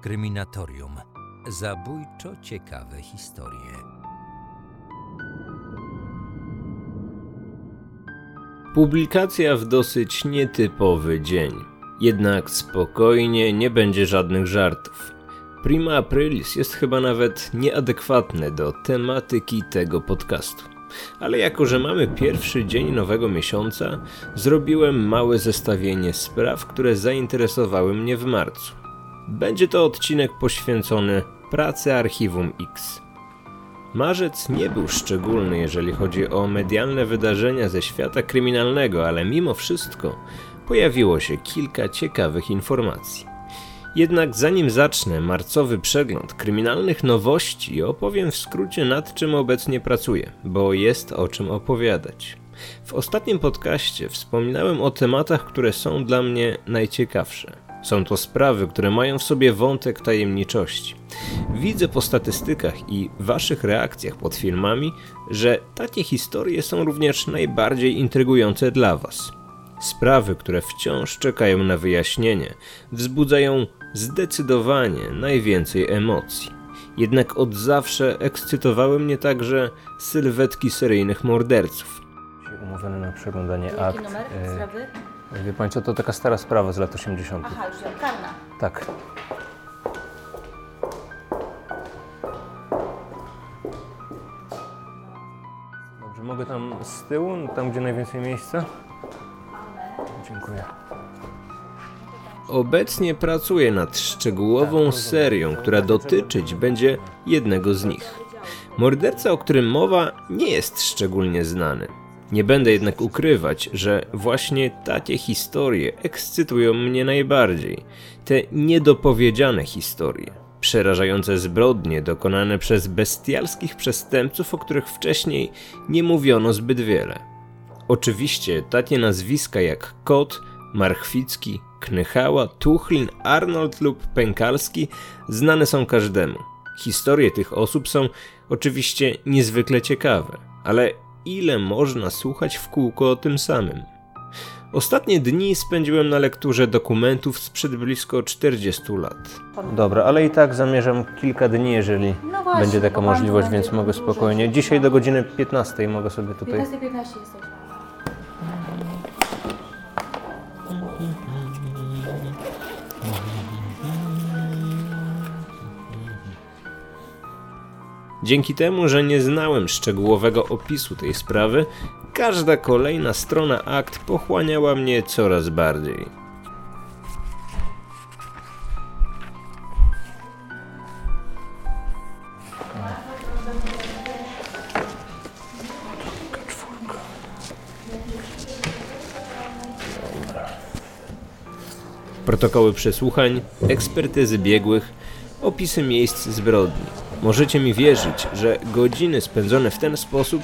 Kryminatorium. Zabójczo ciekawe historie. Publikacja w dosyć nietypowy dzień. Jednak spokojnie, nie będzie żadnych żartów. Prima Aprilis jest chyba nawet nieadekwatne do tematyki tego podcastu. Ale jako, że mamy pierwszy dzień nowego miesiąca, zrobiłem małe zestawienie spraw, które zainteresowały mnie w marcu. Będzie to odcinek poświęcony pracy Archiwum X. Marzec nie był szczególny, jeżeli chodzi o medialne wydarzenia ze świata kryminalnego, ale mimo wszystko pojawiło się kilka ciekawych informacji. Jednak zanim zacznę marcowy przegląd kryminalnych nowości, opowiem w skrócie nad czym obecnie pracuję, bo jest o czym opowiadać. W ostatnim podcaście wspominałem o tematach, które są dla mnie najciekawsze. Są to sprawy, które mają w sobie wątek tajemniczości. Widzę po statystykach i waszych reakcjach pod filmami, że takie historie są również najbardziej intrygujące dla was. Sprawy, które wciąż czekają na wyjaśnienie, wzbudzają zdecydowanie najwięcej emocji. Jednak od zawsze ekscytowały mnie także sylwetki seryjnych morderców. Umówiony na przeglądanie akt. numer e, sprawy? Wie pani co, to taka stara sprawa z lat 80. Aha, już karna. Tak. Dobrze, mogę tam z tyłu, tam gdzie najwięcej miejsca? Dziękuję. Obecnie pracuję nad szczegółową serią, która dotyczyć będzie jednego z nich. Morderca, o którym mowa, nie jest szczególnie znany. Nie będę jednak ukrywać, że właśnie takie historie ekscytują mnie najbardziej. Te niedopowiedziane historie. Przerażające zbrodnie dokonane przez bestialskich przestępców, o których wcześniej nie mówiono zbyt wiele. Oczywiście takie nazwiska jak Kot, Marchwicki, Knychała, Tuchlin, Arnold lub Pękalski znane są każdemu. Historie tych osób są oczywiście niezwykle ciekawe, ale ile można słuchać w kółko o tym samym? Ostatnie dni spędziłem na lekturze dokumentów sprzed blisko 40 lat. Dobra, ale i tak zamierzam kilka dni, jeżeli No właśnie, będzie taka możliwość, więc mogę spokojnie. Dzisiaj do godziny 15 mogę sobie tutaj. 15.15 jesteśmy. Dzięki temu, że nie znałem szczegółowego opisu tej sprawy, każda kolejna strona akt pochłaniała mnie coraz bardziej. Protokoły przesłuchań, ekspertyzy biegłych, opisy miejsc zbrodni. Możecie mi wierzyć, że godziny spędzone w ten sposób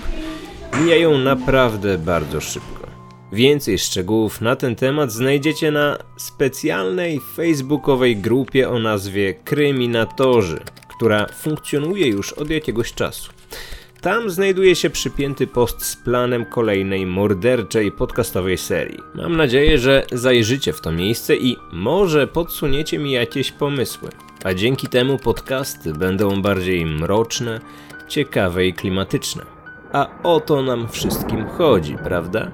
mijają naprawdę bardzo szybko. Więcej szczegółów na ten temat znajdziecie na specjalnej facebookowej grupie o nazwie Kryminatorzy, która funkcjonuje już od jakiegoś czasu. Tam znajduje się przypięty post z planem kolejnej morderczej podcastowej serii. Mam nadzieję, że zajrzycie w to miejsce i może podsuniecie mi jakieś pomysły. A dzięki temu podcasty będą bardziej mroczne, ciekawe i klimatyczne. A o to nam wszystkim chodzi, prawda?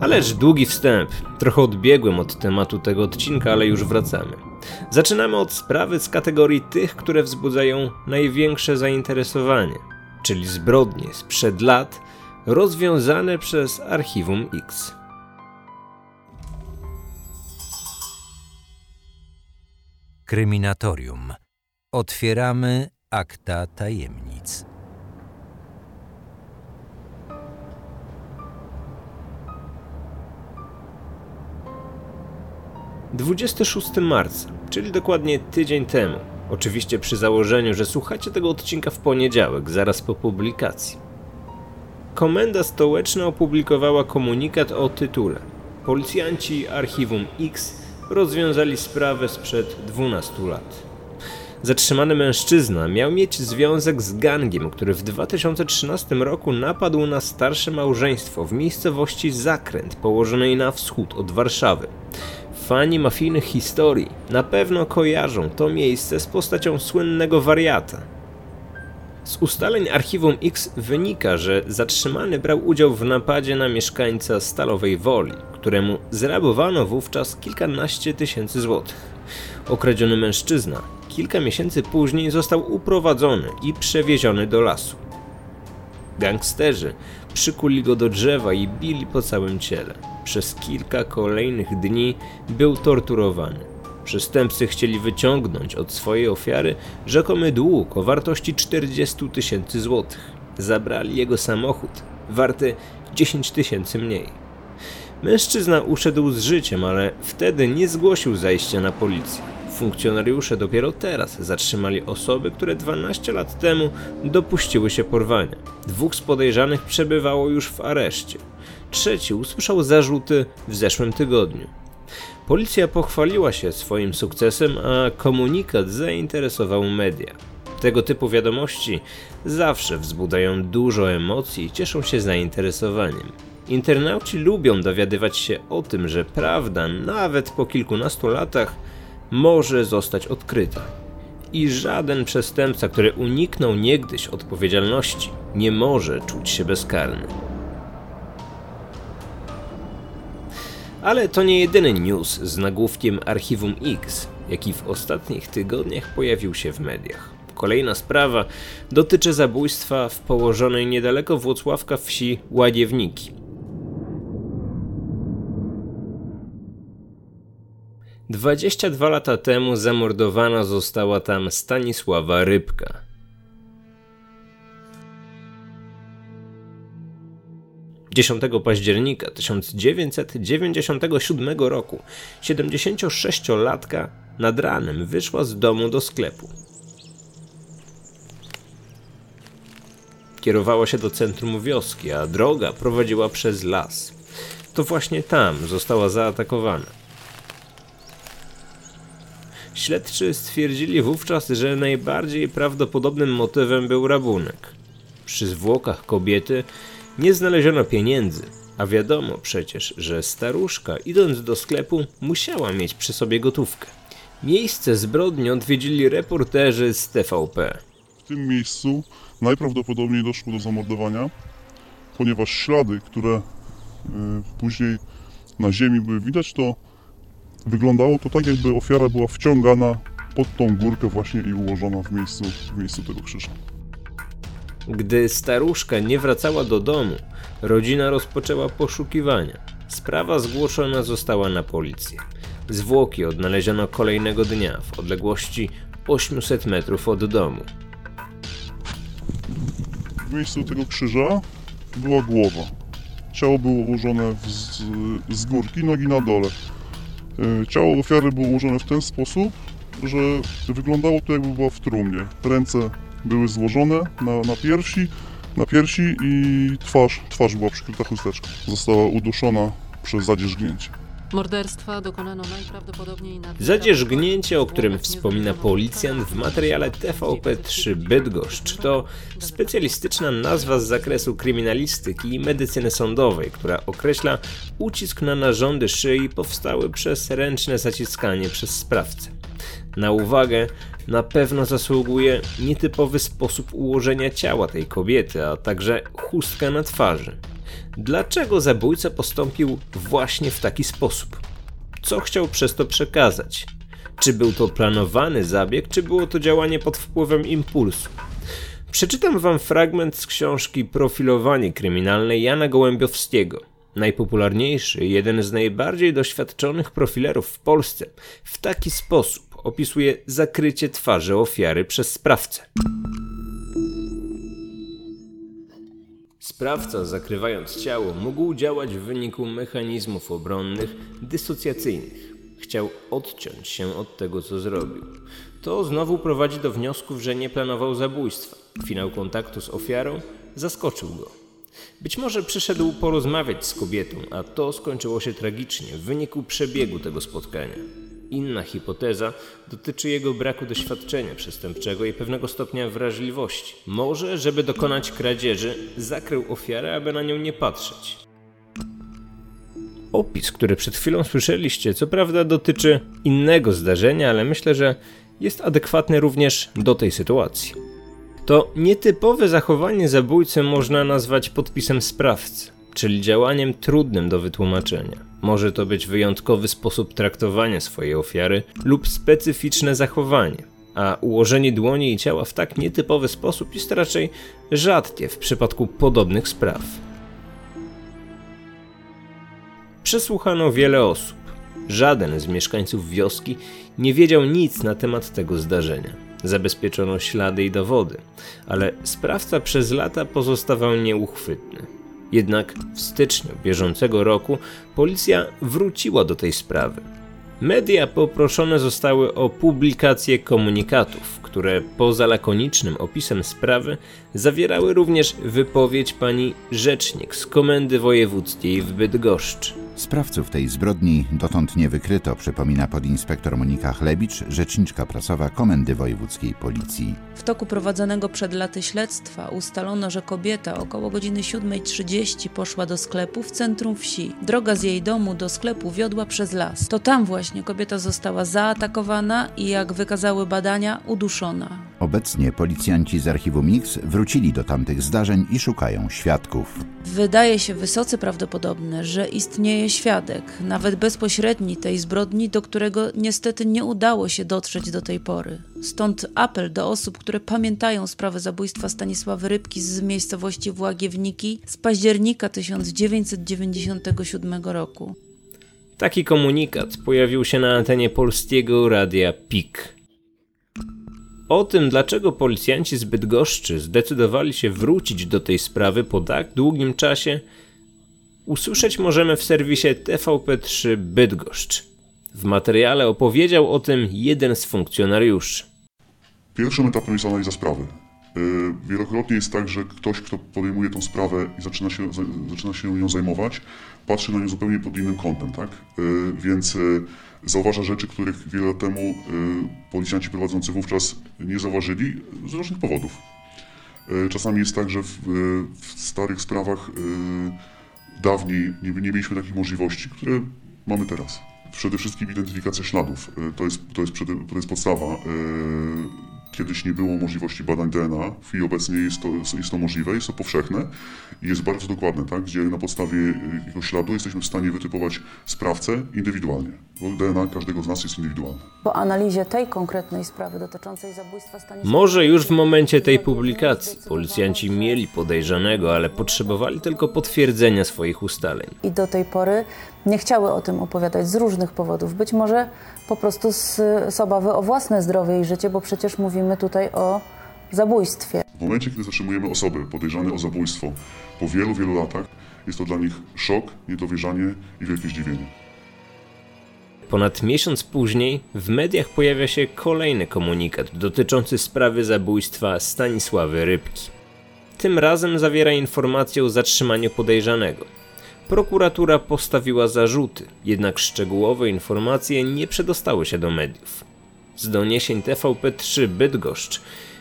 Ależ długi wstęp. Trochę odbiegłem od tematu tego odcinka, ale już wracamy. Zaczynamy od sprawy z kategorii tych, które wzbudzają największe zainteresowanie, czyli zbrodnie sprzed lat rozwiązane przez Archiwum X. Kryminatorium. Otwieramy akta tajemnic. 26 marca, czyli dokładnie tydzień temu. Oczywiście przy założeniu, że słuchacie tego odcinka w poniedziałek, zaraz po publikacji. Komenda Stołeczna opublikowała komunikat o tytule Policjanci Archiwum X rozwiązali sprawę sprzed 12 lat. Zatrzymany mężczyzna miał mieć związek z gangiem, który w 2013 roku napadł na starsze małżeństwo w miejscowości Zakręt, położonej na wschód od Warszawy. Fani mafijnych historii na pewno kojarzą to miejsce z postacią słynnego wariata. Z ustaleń archiwum X wynika, że zatrzymany brał udział w napadzie na mieszkańca Stalowej Woli, któremu zrabowano wówczas kilkanaście tysięcy złotych. Okradziony mężczyzna kilka miesięcy później został uprowadzony i przewieziony do lasu. Gangsterzy przykuli go do drzewa i bili po całym ciele. Przez kilka kolejnych dni był torturowany. Przestępcy chcieli wyciągnąć od swojej ofiary rzekomy dług o wartości 40 tysięcy złotych. Zabrali jego samochód, warty 10 tysięcy mniej. Mężczyzna uszedł z życiem, ale wtedy nie zgłosił zajścia na policję. Funkcjonariusze dopiero teraz zatrzymali osoby, które 12 lat temu dopuściły się porwania. Dwóch z podejrzanych przebywało już w areszcie. Trzeci usłyszał zarzuty w zeszłym tygodniu. Policja pochwaliła się swoim sukcesem, a komunikat zainteresował media. Tego typu wiadomości zawsze wzbudzają dużo emocji i cieszą się zainteresowaniem. Internauci lubią dowiadywać się o tym, że prawda, nawet po kilkunastu latach, może zostać odkryta. I żaden przestępca, który uniknął niegdyś odpowiedzialności, nie może czuć się bezkarny. Ale to nie jedyny news z nagłówkiem Archiwum X, jaki w ostatnich tygodniach pojawił się w mediach. Kolejna sprawa dotyczy zabójstwa w położonej niedaleko Włocławka wsi Ładziewniki. 22 lata temu zamordowana została tam Stanisława Rybka. Dziesiątego października 1997 roku 76-latka nad ranem wyszła z domu do sklepu. Kierowała się do centrum wioski, a droga prowadziła przez las. To właśnie tam została zaatakowana. Śledczy stwierdzili wówczas, że najbardziej prawdopodobnym motywem był rabunek. Przy zwłokach kobiety nie znaleziono pieniędzy, a wiadomo przecież, że staruszka idąc do sklepu musiała mieć przy sobie gotówkę. Miejsce zbrodni odwiedzili reporterzy z TVP. W tym miejscu najprawdopodobniej doszło do zamordowania, ponieważ ślady, które y, później na ziemi były widać, to Wyglądało to tak, jakby ofiara była wciągana pod tą górkę właśnie i ułożona w miejscu, w miejscu tego krzyża. Gdy staruszka nie wracała do domu, rodzina rozpoczęła poszukiwania. Sprawa zgłoszona została na policję. Zwłoki odnaleziono kolejnego dnia w odległości 800 metrów od domu. W miejscu tego krzyża była głowa. Ciało było ułożone z, z górki, nogi na dole. E, ciało ofiary było ułożone w ten sposób, że wyglądało to jakby była w trumnie. Ręce były złożone na, na piersi, na piersi i twarz, twarz była przykryta chusteczką. Została uduszona przez zadzierzgnięcie. Morderstwa dokonano najprawdopodobniej na... Zadzierzgnięcie, o którym wspomina policjant w materiale TVP3 Bydgoszcz, to specjalistyczna nazwa z zakresu kryminalistyki i medycyny sądowej, która określa ucisk na narządy szyi powstały przez ręczne zaciskanie przez sprawcę. Na uwagę na pewno zasługuje nietypowy sposób ułożenia ciała tej kobiety, a także chustka na twarzy. Dlaczego zabójca postąpił właśnie w taki sposób? Co chciał przez to przekazać? Czy był to planowany zabieg, czy było to działanie pod wpływem impulsu? Przeczytam wam fragment z książki Profilowanie kryminalne Jana Gołębiowskiego. Najpopularniejszy, jeden z najbardziej doświadczonych profilerów w Polsce, w taki sposób opisuje zakrycie twarzy ofiary przez sprawcę. Sprawca, zakrywając ciało, mógł działać w wyniku mechanizmów obronnych dysocjacyjnych. Chciał odciąć się od tego, co zrobił. To znowu prowadzi do wniosków, że nie planował zabójstwa. Finał kontaktu z ofiarą zaskoczył go. Być może przyszedł porozmawiać z kobietą, a to skończyło się tragicznie w wyniku przebiegu tego spotkania. Inna hipoteza dotyczy jego braku doświadczenia przestępczego i pewnego stopnia wrażliwości. Może, żeby dokonać kradzieży, zakrył ofiarę, aby na nią nie patrzeć. Opis, który przed chwilą słyszeliście, co prawda dotyczy innego zdarzenia, ale myślę, że jest adekwatny również do tej sytuacji. To nietypowe zachowanie zabójcy można nazwać podpisem sprawcy, czyli działaniem trudnym do wytłumaczenia. Może to być wyjątkowy sposób traktowania swojej ofiary lub specyficzne zachowanie, a ułożenie dłoni i ciała w tak nietypowy sposób jest raczej rzadkie w przypadku podobnych spraw. Przesłuchano wiele osób. Żaden z mieszkańców wioski nie wiedział nic na temat tego zdarzenia. Zabezpieczono ślady i dowody, ale sprawca przez lata pozostawał nieuchwytny. Jednak w styczniu bieżącego roku policja wróciła do tej sprawy. Media poproszone zostały o publikację komunikatów, które poza lakonicznym opisem sprawy zawierały również wypowiedź pani rzecznik z Komendy Wojewódzkiej w Bydgoszczy. Sprawców tej zbrodni dotąd nie wykryto, przypomina podinspektor Monika Chlebicz, rzeczniczka prasowa Komendy Wojewódzkiej Policji. W toku prowadzonego przed laty śledztwa ustalono, że kobieta około godziny 7.30 poszła do sklepu w centrum wsi. Droga z jej domu do sklepu wiodła przez las. To tam właśnie kobieta została zaatakowana i jak wykazały badania, uduszona. Obecnie policjanci z archiwum Mix wrócili do tamtych zdarzeń i szukają świadków. Wydaje się wysoce prawdopodobne, że istnieje świadek, nawet bezpośredni tej zbrodni, do którego niestety nie udało się dotrzeć do tej pory. Stąd apel do osób, które pamiętają sprawę zabójstwa Stanisławy Rybki z miejscowości Włagiewniki z października 1997 roku. Taki komunikat pojawił się na antenie polskiego radia PIK. O tym, dlaczego policjanci z Bydgoszczy zdecydowali się wrócić do tej sprawy po tak długim czasie, usłyszeć możemy w serwisie TVP3 Bydgoszcz. W materiale opowiedział o tym jeden z funkcjonariuszy. Pierwszym etapem jest analiza sprawy. Yy, Wielokrotnie jest tak, że ktoś, kto podejmuje tą sprawę i zaczyna się, za- zaczyna się nią zajmować, patrzy na nią zupełnie pod innym kątem, tak? Yy, Więc yy, zauważa rzeczy, których wiele lat temu policjanci prowadzący wówczas nie zauważyli z różnych powodów. Czasami jest tak, że w, w starych sprawach dawniej nie, nie mieliśmy takich możliwości, które mamy teraz. Przede wszystkim identyfikacja śladów. Yy, To jest, to jest, to jest podstawa. Yy, Kiedyś nie było możliwości badań DNA, w chwili obecnej jest to, jest to możliwe, jest to powszechne i jest bardzo dokładne, tak? gdzie na podstawie y, jego śladu jesteśmy w stanie wytypować sprawcę indywidualnie, DNA każdego z nas jest indywidualne. Po analizie tej konkretnej sprawy dotyczącej zabójstwa Stanisława... Może już w momencie tej publikacji policjanci mieli podejrzanego, ale potrzebowali tylko potwierdzenia swoich ustaleń. I do tej pory nie chciały o tym opowiadać z różnych powodów. Być może po prostu z, z obawy o własne zdrowie i życie, bo przecież mówimy tutaj o zabójstwie. W momencie, kiedy zatrzymujemy osoby podejrzane o zabójstwo po wielu, wielu latach, jest to dla nich szok, niedowierzanie i wielkie zdziwienie. Ponad miesiąc później w mediach pojawia się kolejny komunikat dotyczący sprawy zabójstwa Stanisławy Rybki. Tym razem zawiera informację o zatrzymaniu podejrzanego. Prokuratura postawiła zarzuty, jednak szczegółowe informacje nie przedostały się do mediów. Z doniesień TVP3 Bydgoszcz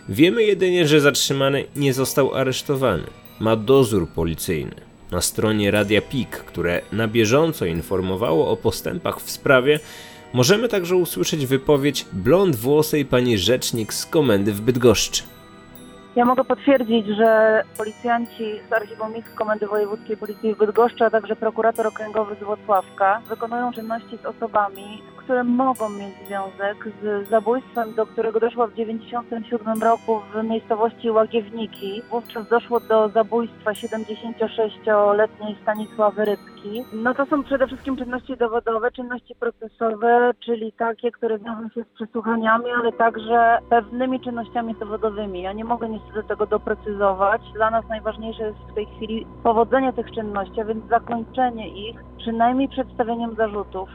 wiemy jedynie, że zatrzymany nie został aresztowany. Ma dozór policyjny. Na stronie Radia PIK, które na bieżąco informowało o postępach w sprawie, możemy także usłyszeć wypowiedź blond włosej pani rzecznik z komendy w Bydgoszczy. Ja mogę potwierdzić, że policjanci z Archiwum Mix Komendy Wojewódzkiej Policji w Bydgoszczy, a także prokurator okręgowy z Włocławka wykonują czynności z osobami, mogą mieć związek z zabójstwem, do którego doszło w 1997 roku w miejscowości Łagiewniki. Wówczas doszło do zabójstwa 76-letniej Stanisławy Rybki. No to są przede wszystkim czynności dowodowe, czynności procesowe, czyli takie, które wiążą się z przesłuchaniami, ale także pewnymi czynnościami dowodowymi. Ja nie mogę niestety tego doprecyzować. Dla nas najważniejsze jest w tej chwili powodzenie tych czynności, a więc zakończenie ich, przynajmniej przedstawieniem zarzutów.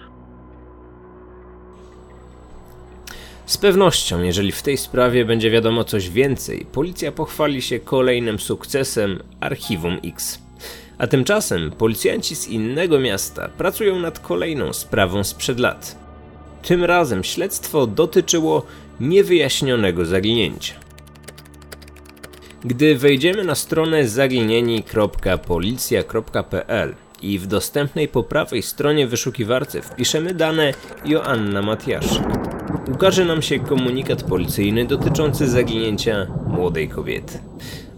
Z pewnością, jeżeli w tej sprawie będzie wiadomo coś więcej, policja pochwali się kolejnym sukcesem Archiwum X. A tymczasem policjanci z innego miasta pracują nad kolejną sprawą sprzed lat. Tym razem śledztwo dotyczyło niewyjaśnionego zaginięcia. Gdy wejdziemy na stronę zaginieni.policja.pl i w dostępnej po prawej stronie wyszukiwarce wpiszemy dane Joanna Matiaszek, ukaże nam się komunikat policyjny dotyczący zaginięcia młodej kobiety.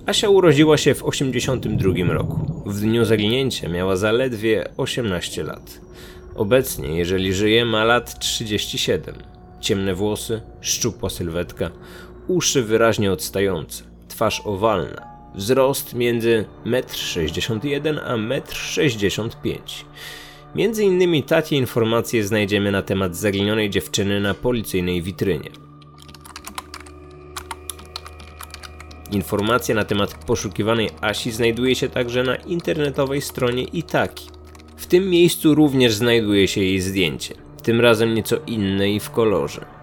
Asia urodziła się w 1982 roku. W dniu zaginięcia miała zaledwie 18 lat. Obecnie, jeżeli żyje, ma lat 37. Ciemne włosy, szczupła sylwetka, uszy wyraźnie odstające, twarz owalna, wzrost między 1,61 m a 1,65 m. Między innymi takie informacje znajdziemy na temat zaginionej dziewczyny na policyjnej witrynie. Informacja na temat poszukiwanej Asi znajduje się także na internetowej stronie Itaki. W tym miejscu również znajduje się jej zdjęcie, tym razem nieco inne i w kolorze.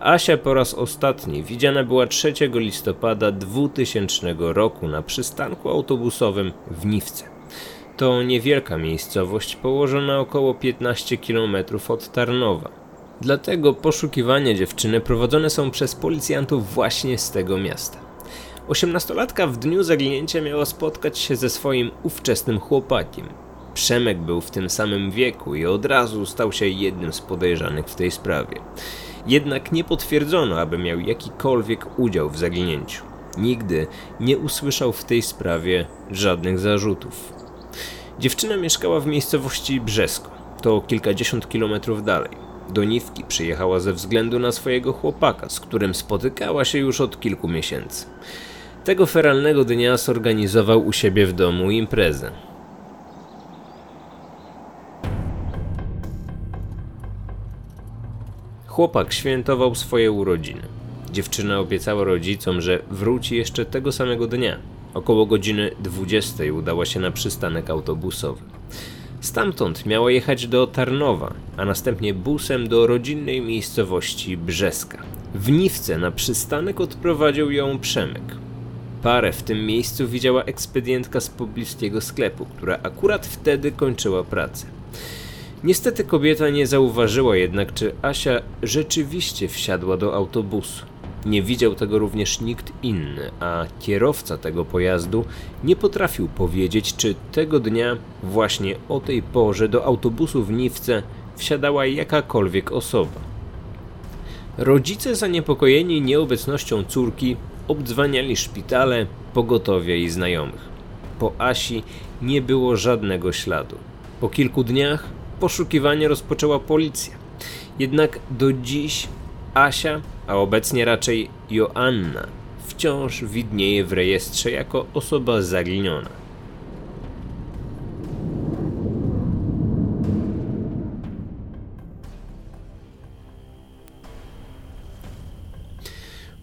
Asia po raz ostatni widziana była 3 listopada 2000 roku na przystanku autobusowym w Niwce. To niewielka miejscowość położona około 15 km od Tarnowa. Dlatego poszukiwania dziewczyny prowadzone są przez policjantów właśnie z tego miasta. Osiemnastolatka w dniu zaginięcia miała spotkać się ze swoim ówczesnym chłopakiem. Przemek był w tym samym wieku i od razu stał się jednym z podejrzanych w tej sprawie. Jednak nie potwierdzono, aby miał jakikolwiek udział w zaginięciu. Nigdy nie usłyszał w tej sprawie żadnych zarzutów. Dziewczyna mieszkała w miejscowości Brzesko, to kilkadziesiąt kilometrów dalej. Do Niwki przyjechała ze względu na swojego chłopaka, z którym spotykała się już od kilku miesięcy. Tego feralnego dnia zorganizował u siebie w domu imprezę. Chłopak świętował swoje urodziny. Dziewczyna obiecała rodzicom, że wróci jeszcze tego samego dnia. Około godziny 20 udała się na przystanek autobusowy. Stamtąd miała jechać do Tarnowa, a następnie busem do rodzinnej miejscowości Brzeska. W Niwce na przystanek odprowadził ją Przemek. Parę w tym miejscu widziała ekspedientka z pobliskiego sklepu, która akurat wtedy kończyła pracę. Niestety kobieta nie zauważyła jednak, czy Asia rzeczywiście wsiadła do autobusu. Nie widział tego również nikt inny, a kierowca tego pojazdu nie potrafił powiedzieć, czy tego dnia, właśnie o tej porze, do autobusu w Niwce wsiadała jakakolwiek osoba. Rodzice zaniepokojeni nieobecnością córki obdzwaniali szpitale, pogotowie i znajomych. Po Asi nie było żadnego śladu. Po kilku dniach poszukiwanie rozpoczęła policja. Jednak do dziś Asia, a obecnie raczej Joanna, wciąż widnieje w rejestrze jako osoba zaginiona.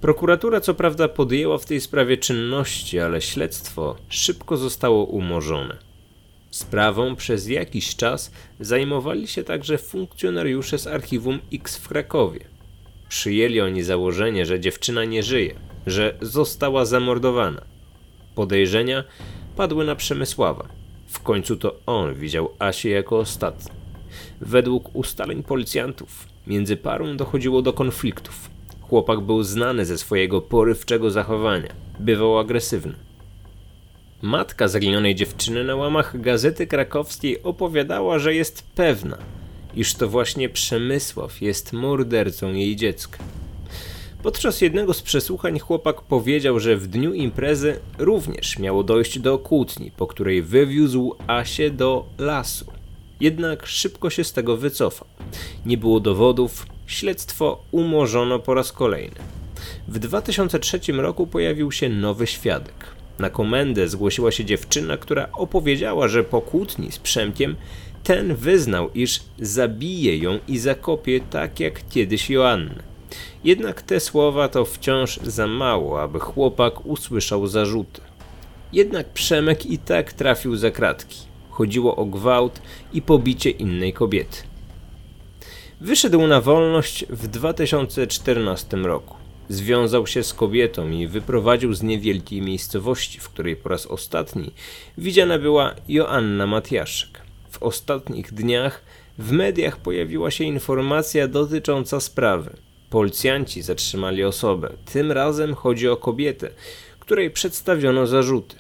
Prokuratura co prawda podjęła w tej sprawie czynności, ale śledztwo szybko zostało umorzone. Sprawą przez jakiś czas zajmowali się także funkcjonariusze z archiwum X w Krakowie. Przyjęli oni założenie, że dziewczyna nie żyje, że została zamordowana. Podejrzenia padły na Przemysława. W końcu to on widział Asię jako ostatni. Według ustaleń policjantów między parą dochodziło do konfliktów. Chłopak był znany ze swojego porywczego zachowania. Bywał agresywny. Matka zaginionej dziewczyny na łamach Gazety Krakowskiej opowiadała, że jest pewna, iż to właśnie Przemysław jest mordercą jej dziecka. Podczas jednego z przesłuchań chłopak powiedział, że w dniu imprezy również miało dojść do kłótni, po której wywiózł Asię do lasu. Jednak szybko się z tego wycofał. Nie było dowodów, śledztwo umorzono po raz kolejny. W 2003 roku pojawił się nowy świadek. Na komendę zgłosiła się dziewczyna, która opowiedziała, że po kłótni z Przemkiem ten wyznał, iż zabije ją i zakopie tak jak kiedyś Joannę. Jednak te słowa to wciąż za mało, aby chłopak usłyszał zarzuty. Jednak Przemek i tak trafił za kratki. Chodziło o gwałt i pobicie innej kobiety. Wyszedł na wolność w 2014 roku. Związał się z kobietą i wyprowadził z niewielkiej miejscowości, w której po raz ostatni widziana była Joanna Matiaszek. W ostatnich dniach w mediach pojawiła się informacja dotycząca sprawy. Policjanci zatrzymali osobę. Tym razem chodzi o kobietę, której przedstawiono zarzuty.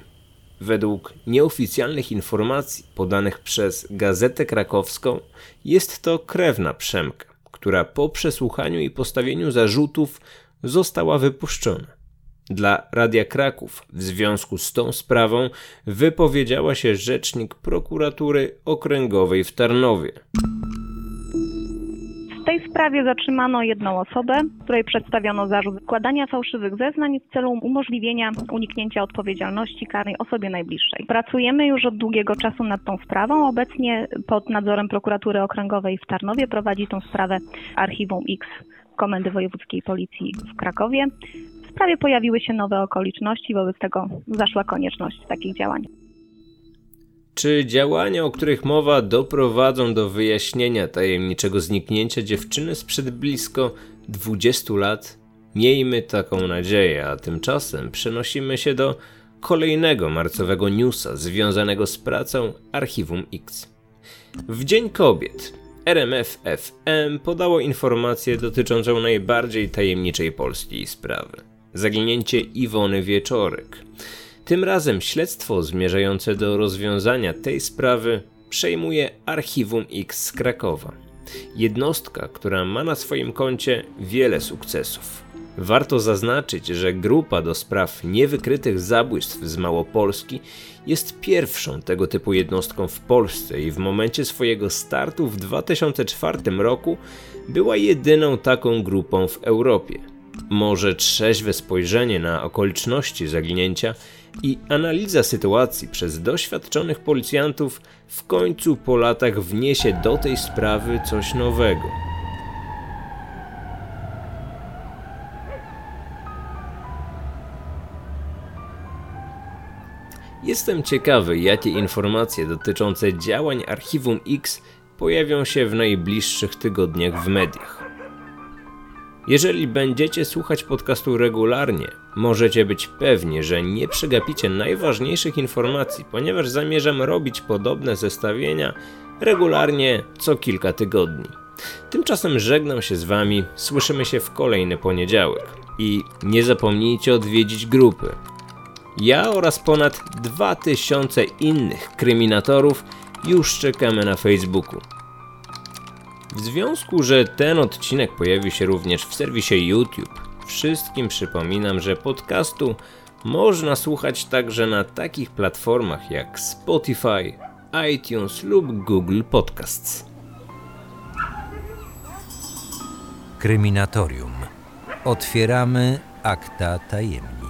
Według nieoficjalnych informacji podanych przez Gazetę Krakowską jest to krewna Przemka, która po przesłuchaniu i postawieniu zarzutów została wypuszczona. Dla Radia Kraków w związku z tą sprawą wypowiedziała się rzecznik prokuratury okręgowej w Tarnowie. W tej sprawie zatrzymano jedną osobę, której przedstawiono zarzut składania fałszywych zeznań w celu umożliwienia uniknięcia odpowiedzialności karnej osobie najbliższej. Pracujemy już od długiego czasu nad tą sprawą. Obecnie pod nadzorem prokuratury okręgowej w Tarnowie prowadzi tą sprawę Archiwum X Komendy Wojewódzkiej Policji w Krakowie. W sprawie pojawiły się nowe okoliczności, wobec tego zaszła konieczność takich działań. Czy działania, o których mowa, doprowadzą do wyjaśnienia tajemniczego zniknięcia dziewczyny sprzed blisko 20 lat? Miejmy taką nadzieję, a tymczasem przenosimy się do kolejnego marcowego newsa związanego z pracą Archiwum X. W Dzień Kobiet RMF FM podało informację dotyczącą najbardziej tajemniczej polskiej sprawy zaginięcie Iwony Wieczorek. Tym razem śledztwo zmierzające do rozwiązania tej sprawy przejmuje Archiwum X z Krakowa. Jednostka, która ma na swoim koncie wiele sukcesów. Warto zaznaczyć, że grupa do spraw niewykrytych zabójstw z Małopolski jest pierwszą tego typu jednostką w Polsce i w momencie swojego startu w 2004 roku była jedyną taką grupą w Europie. Może trzeźwe spojrzenie na okoliczności zaginięcia i analiza sytuacji przez doświadczonych policjantów w końcu po latach wniesie do tej sprawy coś nowego. Jestem ciekawy, jakie informacje dotyczące działań Archiwum X pojawią się w najbliższych tygodniach w mediach. Jeżeli będziecie słuchać podcastu regularnie, możecie być pewni, że nie przegapicie najważniejszych informacji, ponieważ zamierzam robić podobne zestawienia regularnie co kilka tygodni. Tymczasem żegnam się z Wami, słyszymy się w kolejny poniedziałek. I nie zapomnijcie odwiedzić grupy. Ja oraz ponad 2000 innych kryminatorów już czekamy na Facebooku. W związku, że ten odcinek pojawi się również w serwisie YouTube, wszystkim przypominam, że podcastu można słuchać także na takich platformach jak Spotify, iTunes lub Google Podcasts. Kryminatorium. Otwieramy akta tajemnic.